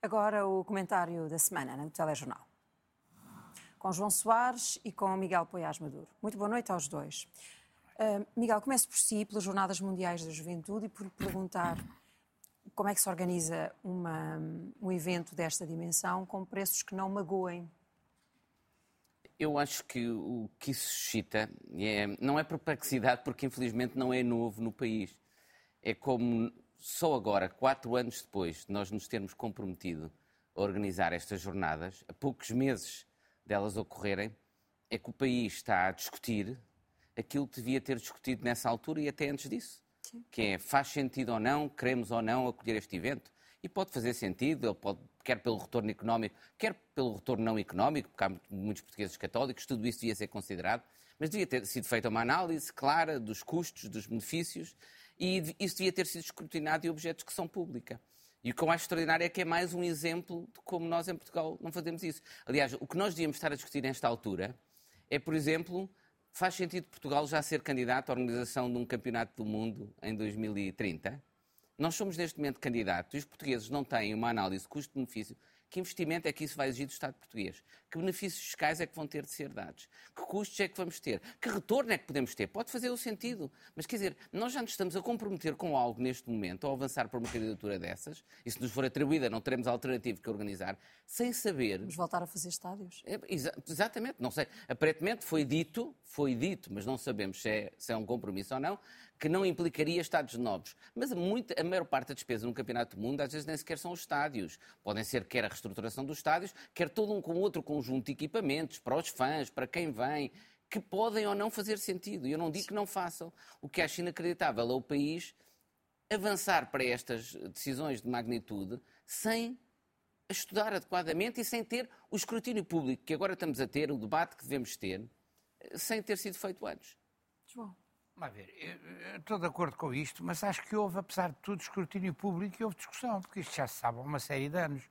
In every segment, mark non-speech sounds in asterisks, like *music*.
Agora o comentário da semana no Telejornal. Com João Soares e com Miguel Poiás Maduro. Muito boa noite aos dois. Uh, Miguel, comece por si, pelas Jornadas Mundiais da Juventude e por perguntar como é que se organiza uma, um evento desta dimensão com preços que não magoem. Eu acho que o que isso suscita é, não é perplexidade, porque infelizmente não é novo no país. É como só agora, quatro anos depois de nós nos termos comprometido a organizar estas jornadas, a poucos meses delas ocorrerem, é que o país está a discutir aquilo que devia ter discutido nessa altura e até antes disso. Sim. Que é, faz sentido ou não, queremos ou não acolher este evento? E pode fazer sentido, ele pode, quer pelo retorno económico, quer pelo retorno não económico, porque há muitos portugueses católicos, tudo isso devia ser considerado, mas devia ter sido feita uma análise clara dos custos, dos benefícios e isso devia ter sido escrutinado em objetos que são pública. E o que eu acho extraordinário é que é mais um exemplo de como nós em Portugal não fazemos isso. Aliás, o que nós devíamos estar a discutir nesta altura é, por exemplo, faz sentido Portugal já ser candidato à organização de um campeonato do mundo em 2030? Nós somos neste momento candidatos e os portugueses não têm uma análise custo-benefício que investimento é que isso vai exigir do Estado português? Que benefícios fiscais é que vão ter de ser dados? Que custos é que vamos ter? Que retorno é que podemos ter? Pode fazer o sentido. Mas quer dizer, nós já nos estamos a comprometer com algo neste momento, ao avançar para uma candidatura dessas, e se nos for atribuída não teremos alternativa que organizar, sem saber. Vamos voltar a fazer estádios? É, exa exatamente, não sei. Aparentemente foi dito, foi dito, mas não sabemos se é, se é um compromisso ou não, que não implicaria estádios novos. Mas muito, a maior parte da despesa num campeonato do mundo às vezes nem sequer são os estádios. Podem ser quer a reestruturação dos estádios, quer todo um com outro conjunto de equipamentos para os fãs, para quem vem, que podem ou não fazer sentido. Eu não digo que não façam. O que acho inacreditável é o país avançar para estas decisões de magnitude sem estudar adequadamente e sem ter o escrutínio público que agora estamos a ter, o debate que devemos ter, sem ter sido feito antes. João. Vamos ver, eu estou de acordo com isto, mas acho que houve, apesar de tudo, escrutínio público e houve discussão, porque isto já se sabe há uma série de anos.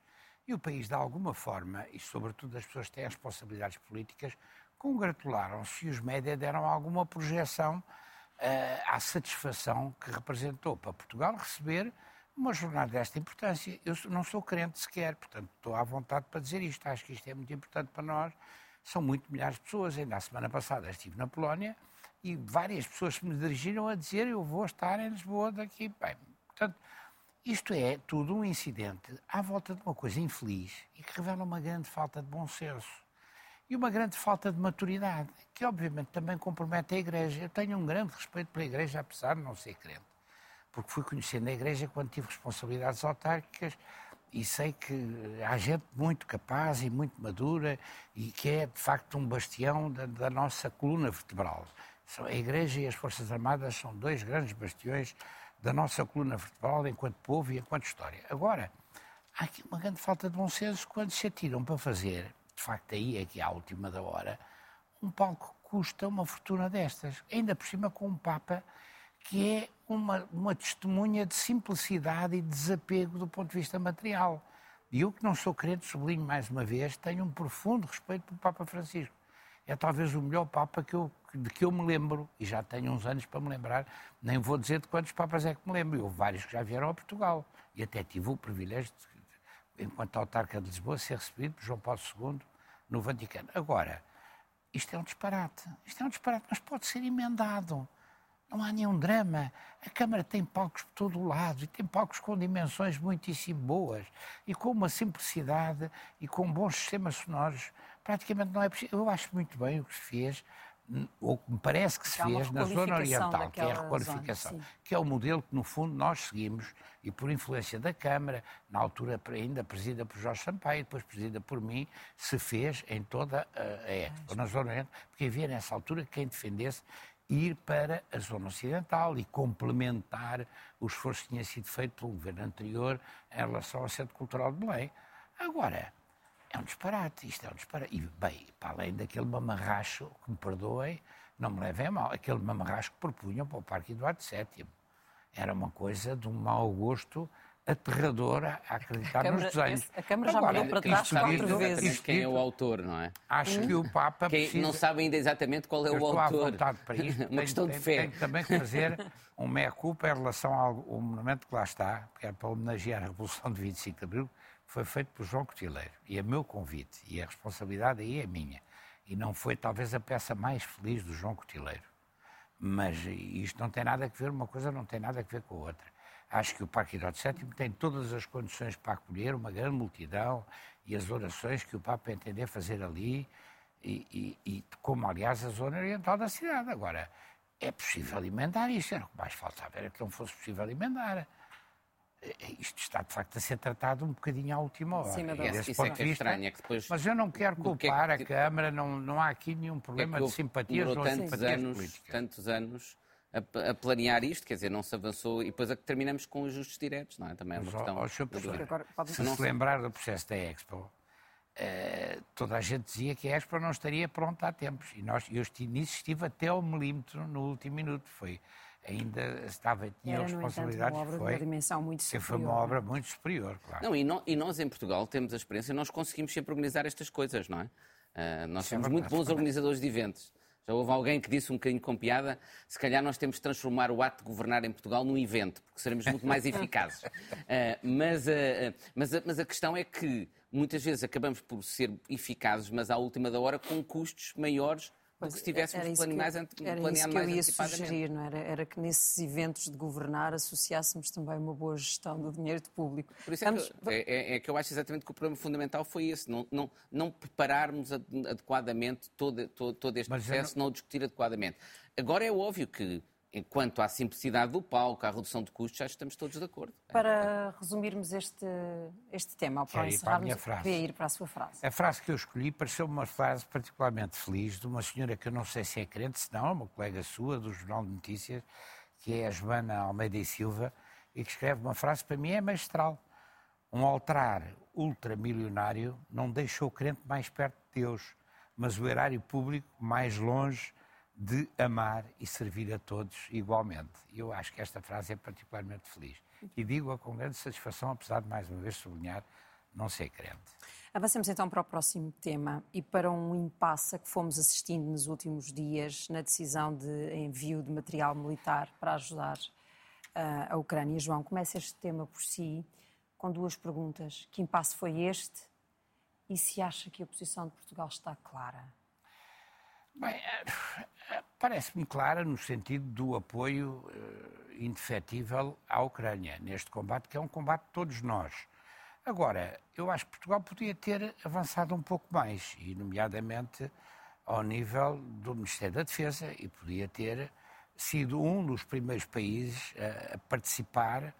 E o país, de alguma forma, e sobretudo as pessoas que têm responsabilidades políticas, congratularam-se e os médias deram alguma projeção uh, à satisfação que representou para Portugal receber uma jornada desta importância. Eu não sou crente sequer, portanto estou à vontade para dizer isto. Acho que isto é muito importante para nós. São muito milhares de pessoas. Ainda a semana passada estive na Polónia e várias pessoas me dirigiram a dizer eu vou estar em Lisboa daqui. Bem, portanto, isto é tudo um incidente à volta de uma coisa infeliz e que revela uma grande falta de bom senso e uma grande falta de maturidade, que obviamente também compromete a Igreja. Eu tenho um grande respeito pela Igreja, apesar de não ser crente, porque fui conhecendo a Igreja quando tive responsabilidades autárquicas e sei que há gente muito capaz e muito madura e que é, de facto, um bastião da, da nossa coluna vertebral. A Igreja e as Forças Armadas são dois grandes bastiões da nossa coluna vertebral enquanto povo e enquanto história. Agora, há aqui uma grande falta de bom senso quando se atiram para fazer, de facto aí é que a última da hora, um palco que custa uma fortuna destas, ainda por cima com um Papa que é uma, uma testemunha de simplicidade e desapego do ponto de vista material. E eu que não sou crente, sublinho mais uma vez, tenho um profundo respeito pelo Papa Francisco. É talvez o melhor Papa que eu de que eu me lembro, e já tenho uns anos para me lembrar, nem vou dizer de quantos papas é que me lembro. Houve vários que já vieram a Portugal. E até tive o privilégio, de, enquanto autarca de Lisboa, ser recebido por João Paulo II no Vaticano. Agora, isto é um disparate. Isto é um disparate, mas pode ser emendado. Não há nenhum drama. A Câmara tem palcos por todo o lado e tem palcos com dimensões muitíssimo boas e com uma simplicidade e com bons sistemas sonoros. Praticamente não é preciso. Eu acho muito bem o que se fez ou que me parece que se fez na zona oriental, que é a requalificação, zona, que é o modelo que, no fundo, nós seguimos e, por influência da Câmara, na altura ainda presidida por Jorge Sampaio, depois presidida por mim, se fez em toda a época, na zona oriental, porque havia nessa altura quem defendesse ir para a zona ocidental e complementar o esforço que tinha sido feito pelo governo anterior em relação ao Centro Cultural de Belém. Agora, é um disparate, isto é um disparate. E, bem, para além daquele mamarracho, que me perdoem, não me levem a mal, aquele mamarracho que propunham para o Parque Eduardo VII. Era uma coisa de um mau gosto aterrador a acreditar Câmara, nos desenhos. A Câmara já Agora, para trás quatro vezes. Quem é o autor, não é? Acho hum. que o Papa Quem precisa... Não sabe ainda exatamente qual é Eu o estou autor. À vontade para isto. *laughs* Uma questão de fé. Tenho também que fazer um meia-culpa em relação ao, ao monumento que lá está, que é para homenagear a Revolução de 25 de Abril, foi feito por João Cotileiro. E é meu convite, e a responsabilidade aí é minha. E não foi talvez a peça mais feliz do João Cotileiro. Mas isto não tem nada a ver, uma coisa não tem nada a ver com a outra. Acho que o Parque Heródoto VII tem todas as condições para acolher uma grande multidão e as orações que o Papa entender fazer ali, e, e, e como, aliás, a zona oriental da cidade. Agora, é possível emendar isto, era o que mais faltava, era que não fosse possível emendar. É, é, isto está, de facto, a ser tratado um bocadinho à última hora. Sim, mas isso é que é estranho, é que depois... Mas eu não quero culpar a Câmara, não, não há aqui nenhum problema é de simpatias ou tantos simpatias anos, políticas. tantos anos a, a, planear isto, quer dizer, não se avançou e depois a que terminamos com ajustes diretos, não é? Também é uma mas, questão... Ó, se não se lembrar do processo da Expo, Uh, toda a gente dizia que a Expo não estaria pronta há tempos. E nós, eu nisso estive até ao milímetro no último minuto. Foi, ainda estava, tinha Era, responsabilidades. Entanto, uma obra foi, de uma dimensão muito superior. Foi uma obra muito superior, claro. Não, e, no, e, nós em Portugal temos a experiência, nós conseguimos sempre organizar estas coisas, não é? Uh, nós Isso é somos é muito bons organizadores de eventos. Já houve alguém que disse um bocadinho com piada, se calhar nós temos de transformar o ato de governar em Portugal num evento, porque seremos muito mais *laughs* eficazes. Uh, mas, uh, mas, mas a questão é que muitas vezes acabamos por ser eficazes, mas à última da hora com custos maiores Pois, do que se tivéssemos planeado mais, era isso que eu ia sugerir, não era? Era que nesses eventos de governar associássemos também uma boa gestão do dinheiro público. Por isso Vamos... é, que, é, é, que eu acho exatamente que o problema fundamental foi esse, não, não, não prepararmos adequadamente todo, todo, todo este Mas processo, não... não discutir adequadamente. Agora é óbvio que Enquanto à simplicidade do palco, à redução de custos, já estamos todos de acordo. Para resumirmos este, este tema, ao para encerrarmos, queria ir para a sua frase. A frase que eu escolhi pareceu uma frase particularmente feliz de uma senhora que eu não sei se é crente, se não, é uma colega sua do Jornal de Notícias, que é a Joana Almeida e Silva, e que escreve uma frase que para mim é magistral. Um altar ultramilionário não deixa o crente mais perto de Deus, mas o erário público mais longe de amar e servir a todos igualmente. Eu acho que esta frase é particularmente feliz. E digo-a com grande satisfação, apesar de, mais uma vez, sublinhar, não ser crente. Avancemos então para o próximo tema e para um impasse a que fomos assistindo nos últimos dias na decisão de envio de material militar para ajudar uh, a Ucrânia. João, começa este tema por si com duas perguntas. Que impasse foi este? E se acha que a posição de Portugal está clara? Bem, eh, parece-me clara no sentido do apoio uh, indefetível à Ucrânia neste combate, que é um combate de todos nós. Agora, eu acho que Portugal podia ter avançado um pouco mais, e nomeadamente ao nível do Ministério da Defesa, e podia ter sido um dos primeiros países a, participar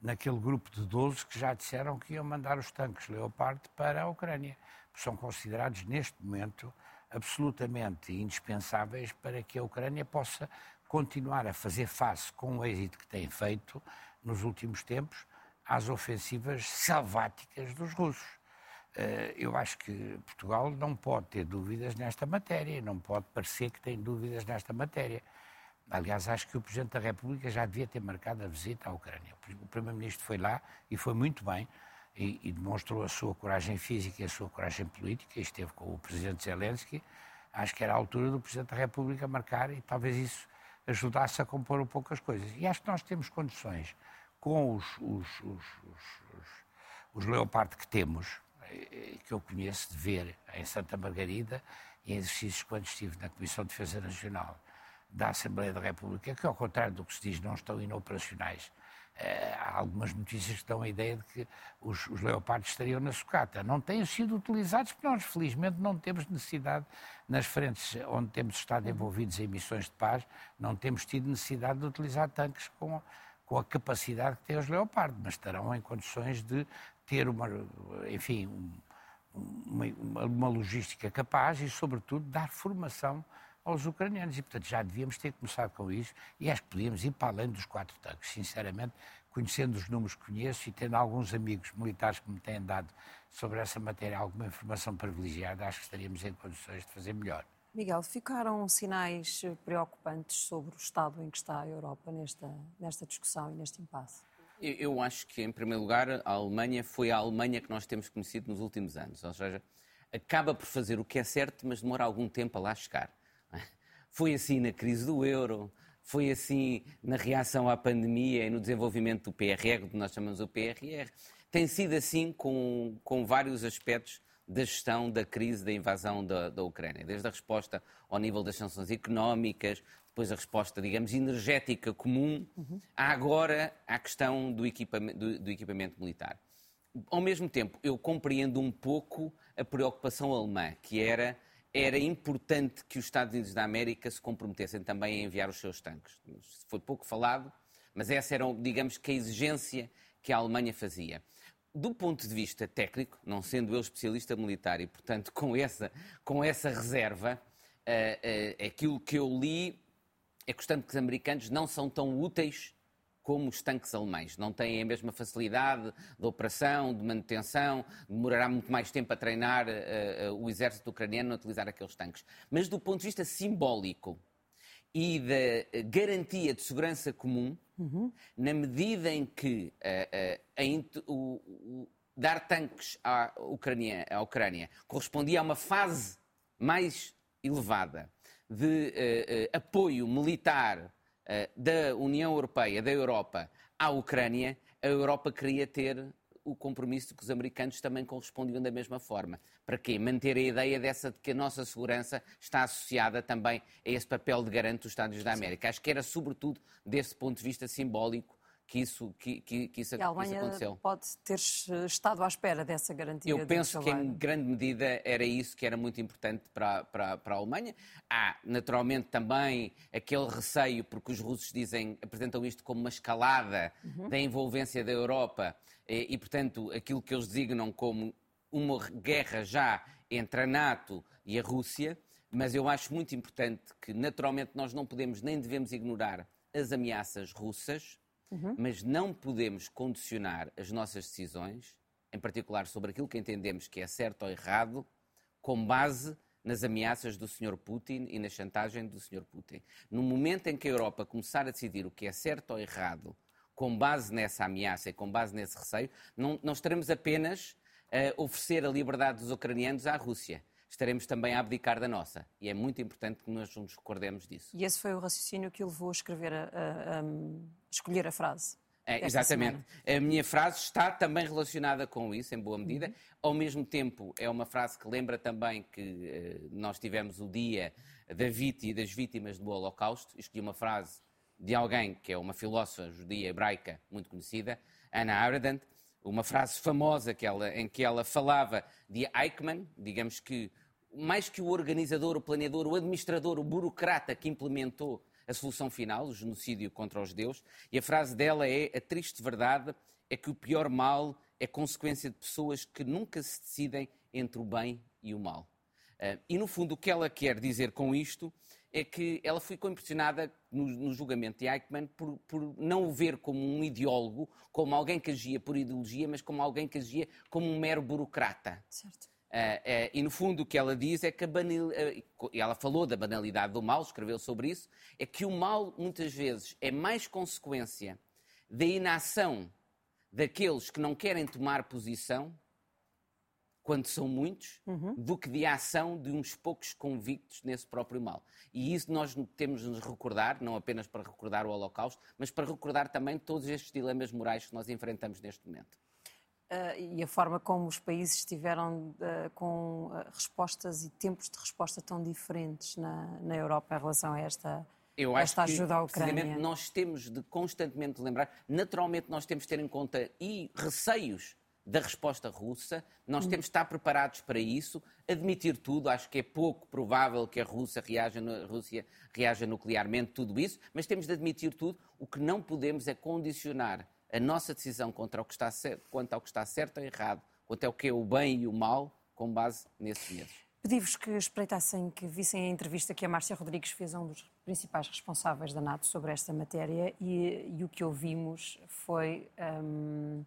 naquele grupo de 12 que já disseram que iam mandar os tanques Leopard para a Ucrânia. São considerados neste momento absolutamente indispensáveis para que a Ucrânia possa continuar a fazer face, com o êxito que tem feito nos últimos tempos, às ofensivas selváticas dos russos. Eh, eu acho que Portugal não pode ter dúvidas nesta matéria, não pode parecer que tem dúvidas nesta matéria. Aliás, acho que o Presidente da República já devia ter marcado a visita à Ucrânia. O Primeiro-Ministro foi lá e foi muito bem e, e, demonstrou a sua coragem física e a sua coragem política, e esteve com o presidente Zelensky. Acho que era a altura do presidente da República marcar e talvez isso ajudasse a compor um pouco as coisas. E acho que nós temos condições, com os, os, os, os, os que temos, eh, que eu conheço de ver em Santa Margarida, em exercícios quando estive na Comissão de Defesa Nacional da Assembleia da República, que ao contrário do que se diz, não estão inoperacionais, eh, há algumas notícias que dão a ideia de que os, os leopardos estariam na sucata. Não têm sido utilizados porque nós, felizmente, não temos necessidade, nas frentes onde temos estado envolvidos em missões de paz, não temos tido necessidade de utilizar tanques com, com a capacidade que têm os leopardos, mas estarão em condições de ter uma, enfim, uma, uma logística capaz e, sobretudo, dar formação aos ucranianos. E, portanto, já devíamos ter começado com isso e acho que podíamos ir para além dos quatro tanques. Sinceramente, conhecendo os números que conheço e tendo alguns amigos militares que me têm dado sobre essa matéria alguma informação privilegiada, acho que estaríamos em condições de fazer melhor. Miguel, ficaram sinais preocupantes sobre o estado em que está a Europa nesta, nesta discussão e neste impasse? Eu acho que, em primeiro lugar, a Alemanha foi a Alemanha que nós temos conhecido nos últimos anos. Ou seja, acaba por fazer o que é certo, mas demora algum tempo a lá chegar. Foi assim na crise do euro, foi assim na reação à pandemia e no desenvolvimento do PRR, que nós chamamos o PRR. tem sido assim com, com vários aspectos da gestão da crise da invasão da, da Ucrânia, desde a resposta ao nível das sanções económicas, depois a resposta, digamos, energética comum, uhum. agora a questão do do, do equipamento militar. Ao mesmo tempo, eu compreendo um pouco a preocupação alemã, que era era importante que os Estados Unidos da América se comprometessem também a enviar os seus tanques. Foi pouco falado, mas essa era, digamos, que a exigência que a Alemanha fazia. Do ponto de vista técnico, não sendo eu especialista militar e, portanto, com essa, com essa reserva, uh, uh, aquilo que eu li é que os tanques americanos não são tão úteis como os tanques alemães. Não têm a mesma facilidade de operação, de manutenção, demorará muito mais tempo a treinar uh, uh, o exército ucraniano a utilizar aqueles tanques. Mas do ponto de vista simbólico e da garantia de segurança comum, uhum. na medida em que uh, o, o, dar tanques à Ucrânia, à Ucrânia correspondia a uma fase mais elevada de apoio militar eh, da União Europeia, da Europa, à Ucrânia, a Europa queria ter o compromisso que os americanos também correspondiam da mesma forma. Para quê? Manter a ideia dessa de que a nossa segurança está associada também a esse papel de garante dos Estados da América. Acho que era sobretudo desse ponto de vista simbólico que isso, que, que, que isso, e a Alemanha isso aconteceu. pode ter estado à espera dessa garantia. Eu penso que em grande medida era isso que era muito importante para, para, para a Alemanha. Há, naturalmente, também aquele receio, porque os russos dizem, apresentam isto como uma escalada uhum. da envolvência da Europa e, e, portanto, aquilo que eles designam como uma guerra já entre a NATO e a Rússia. Mas eu acho muito importante que, naturalmente, nós não podemos nem devemos ignorar as ameaças russas uhum. mas não podemos condicionar as nossas decisões, em particular sobre aquilo que entendemos que é certo ou errado, com base nas ameaças do Sr. Putin e na chantagem do Sr. Putin. No momento em que a Europa começar a decidir o que é certo ou errado, com base nessa ameaça e com base nesse receio, não, não estaremos apenas a oferecer a liberdade dos ucranianos à Rússia estaremos também a abdicar da nossa. E é muito importante que nós nos recordemos disso. E esse foi o raciocínio que o levou a escrever, a, a, a escolher a frase. É, exatamente. Semana. A minha frase está também relacionada com isso, em boa medida. Uhum. Ao mesmo tempo, é uma frase que lembra também que uh, nós tivemos o dia da vítima e das vítimas do Holocausto. Escolhi uma frase de alguém que é uma filósofa judia hebraica muito conhecida, Anna Arendt, uma frase famosa que ela, em que ela falava de Eichmann, digamos que mais que o organizador, o planeador, o administrador, o burocrata que implementou a solução final, o genocídio contra os judeus, e a frase dela é: a triste verdade é que o pior mal é consequência de pessoas que nunca se decidem entre o bem e o mal. Uh, e no fundo, o que ela quer dizer com isto é que ela ficou impressionada no, no julgamento de Eichmann por, por, não o ver como um ideólogo, como alguém que agia por ideologia, mas como alguém que agia como um mero burocrata. Certo. Uh, e no fundo o que ela diz é que a banal... Uh, ela falou da banalidade do mal, escreveu sobre isso, é que o mal muitas vezes é mais consequência da inação daqueles que não querem tomar posição, quando são muitos, uhum. do que de ação de uns poucos convictos nesse próprio mal. E isso nós temos de nos recordar, não apenas para recordar o Holocausto, mas para recordar também todos estes dilemas morais que nós enfrentamos neste momento. Uh, e a forma como os países estiveram uh, com uh, respostas e tempos de resposta tão diferentes na, na Europa em relação a esta, Eu esta acho ajuda que, à Ucrânia. Nós temos de constantemente lembrar, naturalmente nós temos de ter em conta e receios da resposta russa, nós hum. temos de estar preparados para isso, admitir tudo, acho que é pouco provável que a Rússia reaja, a Rússia reaja nuclearmente, tudo isso, mas temos de admitir tudo, o que não podemos é condicionar a nossa decisão contra o que está certo, quanto ao que está certo ou errado, quanto ao que é o bem e o mal, com base nesses medos. Pedi-vos que espreitassem, que vissem a entrevista que a Márcia Rodrigues fez a um dos principais responsáveis da NATO sobre esta matéria e, e o que ouvimos foi um,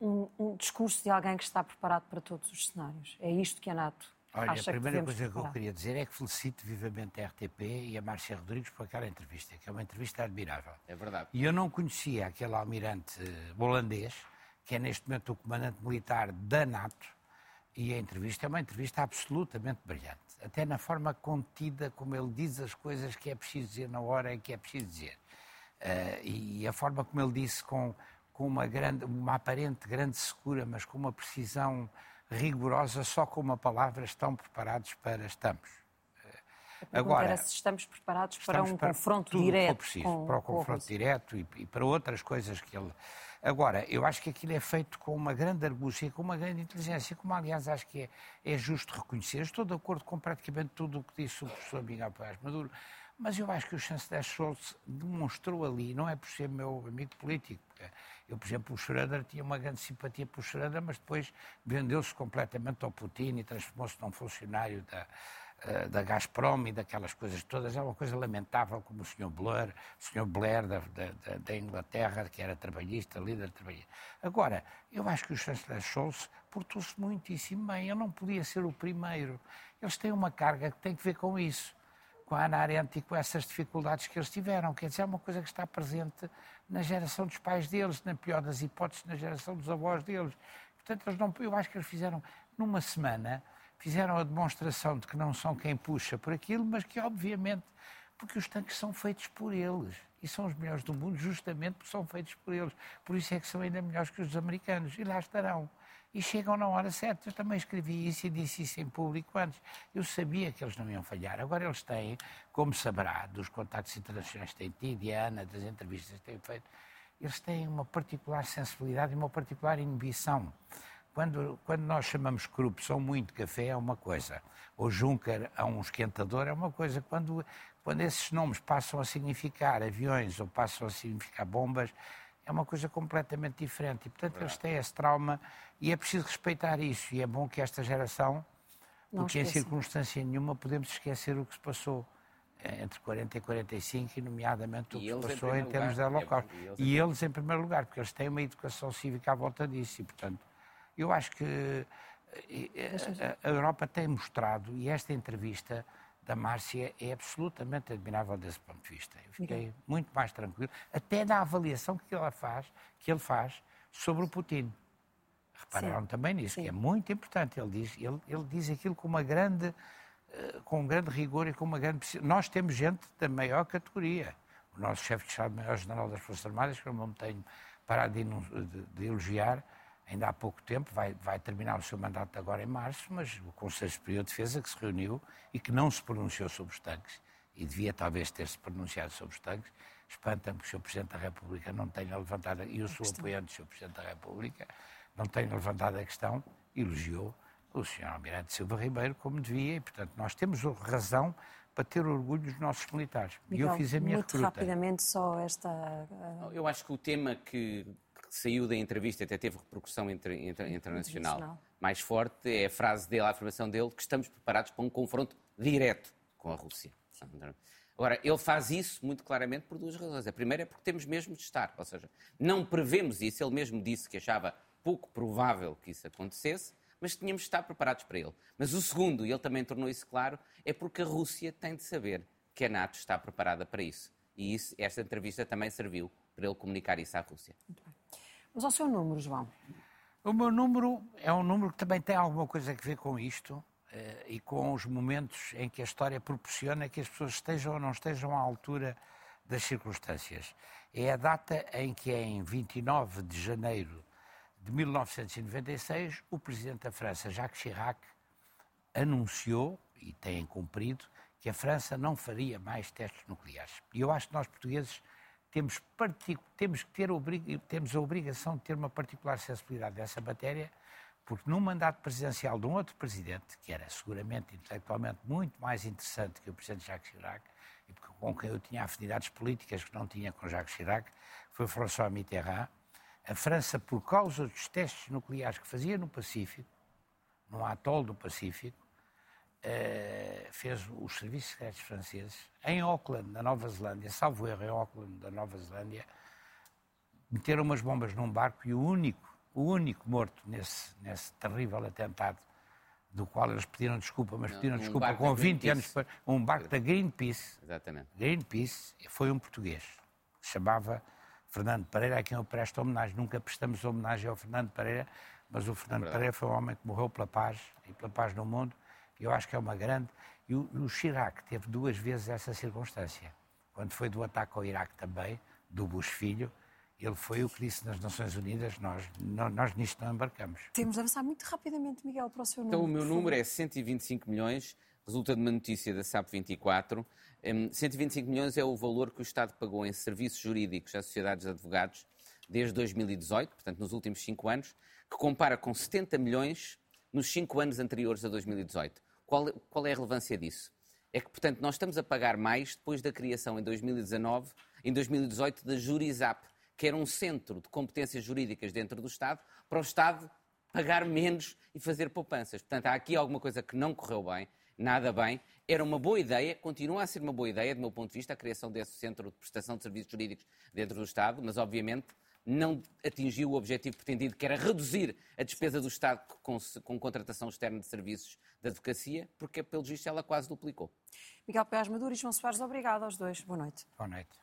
um, um, discurso de alguém que está preparado para todos os cenários. É isto que a NATO Olha, acha a primeira que coisa que eu queria dizer é que felicito vivamente a RTP e a Márcia Rodrigues por aquela entrevista, que é uma entrevista admirável. É verdade. E eu não conhecia aquele almirante holandês, que é neste momento o comandante militar da NATO, e a entrevista é uma entrevista absolutamente brilhante. Até na forma contida como ele diz as coisas que é preciso dizer na hora em que é preciso dizer. Uh, e a forma como ele disse com, com uma, grande, uma aparente grande secura, mas com uma precisão rigorosa, só com uma palavra, estão preparados para estamos. Agora, era se estamos preparados estamos para um para confronto direto. Preciso, com, para o confronto direto e, e, para outras coisas que ele. Agora, eu acho que aquilo é feito com uma grande argúcia, com uma grande inteligência, como aliás acho que é, é justo reconhecer. Eu estou de acordo com praticamente tudo o que disse o professor Miguel Paz Maduro, mas eu acho que o chanceler Scholz demonstrou ali, não é por ser meu amigo político, eu, por exemplo, o Schroeder tinha uma grande simpatia por Schroeder, mas depois vendeu-se completamente ao Putin e transformou-se num funcionário da, eh, da Gazprom e daquelas coisas todas. É uma coisa lamentável, como o Sr. Blair, o Sr. Blair da, da, da, Inglaterra, que era trabalhista, líder trabalhista. Agora, eu acho que o chanceler Scholz portou-se muitíssimo bem. Eu não podia ser o primeiro. Eles têm uma carga que tem que ver com isso com a Ana Arendt e com essas dificuldades que eles tiveram. Quer dizer, é uma coisa que está presente na geração dos pais deles, na pior das hipóteses, na geração dos avós deles. Portanto, eles não, eu acho que eles fizeram, numa semana, fizeram a demonstração de que não são quem puxa por aquilo, mas que, obviamente, porque os tanques são feitos por eles. E são os melhores do mundo justamente porque são feitos por eles. Por isso é que são ainda melhores que os americanos. E lá estarão e chegam na hora certa. Eu também escrevi isso e disse isso em público antes. Eu sabia que eles não iam falhar. Agora eles têm, como saberá, dos contactos internacionais que têm tido e a Ana, das entrevistas que têm feito, eles têm uma particular sensibilidade e uma particular inibição. Quando, quando nós chamamos corrupção muito café é uma coisa, ou Juncker a um esquentador é uma coisa. Quando, quando esses nomes passam a significar aviões ou passam a significar bombas, é uma coisa completamente diferente. E, portanto, eles têm esse trauma e é preciso respeitar isso. E é bom que esta geração, Não porque em circunstância nenhuma podemos esquecer o que se passou eh, entre 40 e 45, e nomeadamente o que se passou em, em termos de Holocausto. É, e, e eles em primeiro lugar, porque eles têm uma educação cívica à volta disso. E, portanto, eu acho que eh, eh, a Europa tem mostrado, e esta entrevista da Márcia é absolutamente admirável desse ponto de vista. Eu fiquei muito mais tranquilo, até na avaliação que ela faz, que ele faz sobre o Putin. Repararam Sim. também nisso, Sim. que é muito importante. Ele diz, ele, ele diz aquilo com uma grande, uh, com um grande rigor e com uma grande. Nós temos gente da maior categoria. O nosso chefe de Estado-Maior-General das Forças Armadas, que eu não tenho parado de, de, de elogiar, ainda há pouco tempo, vai, vai, terminar o seu mandato agora em março, mas o Conselho Superior de Defesa que se reuniu e que não se pronunciou sobre os tanques, e devia talvez ter-se pronunciado sobre os tanques, espanta-me que o Sr. Presidente da República não tenha levantado, e eu sou apoiante do Sr. Presidente da República, não tenha levantado a questão, elogiou o Sr. Almirante Silva Ribeiro como devia, e portanto nós temos razão para ter orgulho dos nossos militares. e eu fiz a minha muito recruta. rapidamente só esta... Eu acho que o tema que saiu da entrevista, até teve repercussão inter, inter, internacional, internacional mais forte, é a frase dele, a afirmação dele, que estamos preparados para um confronto direto com a Rússia. Agora, ele faz isso muito claramente por duas razões. A primeira é porque temos mesmo de estar, ou seja, não prevemos isso. Ele mesmo disse que achava pouco provável que isso acontecesse, mas tínhamos de estar preparados para ele. Mas o segundo, e ele também tornou isso claro, é porque a Rússia tem de saber que a NATO está preparada para isso. E isso, esta entrevista também serviu para ele comunicar isso à Rússia. Mas ao seu número, João? O meu número é um número que também tem alguma coisa a ver com isto eh, e com os momentos em que a história proporciona que as pessoas estejam ou não estejam à altura das circunstâncias. É a data em que, em 29 de janeiro de 1996, o presidente da França, Jacques Chirac, anunciou, e tem cumprido, que a França não faria mais testes nucleares. E eu acho que nós, portugueses, temos, temos, que ter temos a obrigação de ter uma particular sensibilidade dessa matéria, porque num mandato presidencial de um outro presidente, que era seguramente intelectualmente muito mais interessante que o presidente Jacques Chirac, e com quem eu tinha afinidades políticas que não tinha com Jacques Chirac, foi François Mitterrand, a França, por causa dos testes nucleares que fazia no Pacífico, num atol do Pacífico, fez os serviços secretos franceses em Auckland, na Nova Zelândia, salvo erro, em Auckland, da Nova Zelândia, meteram umas bombas num barco e o único, o único morto nesse, nesse terrível atentado, do qual eles pediram desculpa, mas pediram um desculpa com 20 anos, um barco da Greenpeace. Exatamente. Greenpeace foi um português, que se chamava Fernando Pereira, a quem eu presto homenagem. Nunca prestamos homenagem ao Fernando Pereira, mas o Fernando é Pereira foi um homem que morreu pela paz e pela paz no mundo eu acho que é uma grande. E o, Chirac teve duas vezes essa circunstância. Quando foi do ataque ao Iraque também, do Bush Filho, Ele foi o que disse nas Nações Unidas, nós, nós nisto não embarcamos. Temos de avançar muito rapidamente, Miguel, para o seu número. Então, o meu número é 125 milhões, resulta de uma notícia da SAP 24. 125 milhões é o valor que o Estado pagou em serviços jurídicos às sociedades de advogados desde 2018, portanto, nos últimos cinco anos, que compara com 70 milhões nos cinco anos anteriores a 2018. Qual, qual é a relevância disso? É que, portanto, nós estamos a pagar mais depois da criação em 2019, em 2018, da Jurizap, que era um centro de competências jurídicas dentro do Estado, para o Estado pagar menos e fazer poupanças. Portanto, há aqui alguma coisa que não correu bem, nada bem. Era uma boa ideia, continua a ser uma boa ideia, do meu ponto de vista, a criação desse centro de prestação de serviços jurídicos dentro do Estado, mas, obviamente, não atingiu o objetivo pretendido, que era reduzir a despesa do Estado com, com contratação externa de serviços de advocacia, porque, pelo visto, ela quase duplicou. Miguel Pérez Maduro e João Soares, obrigado aos dois. Boa noite. Boa noite.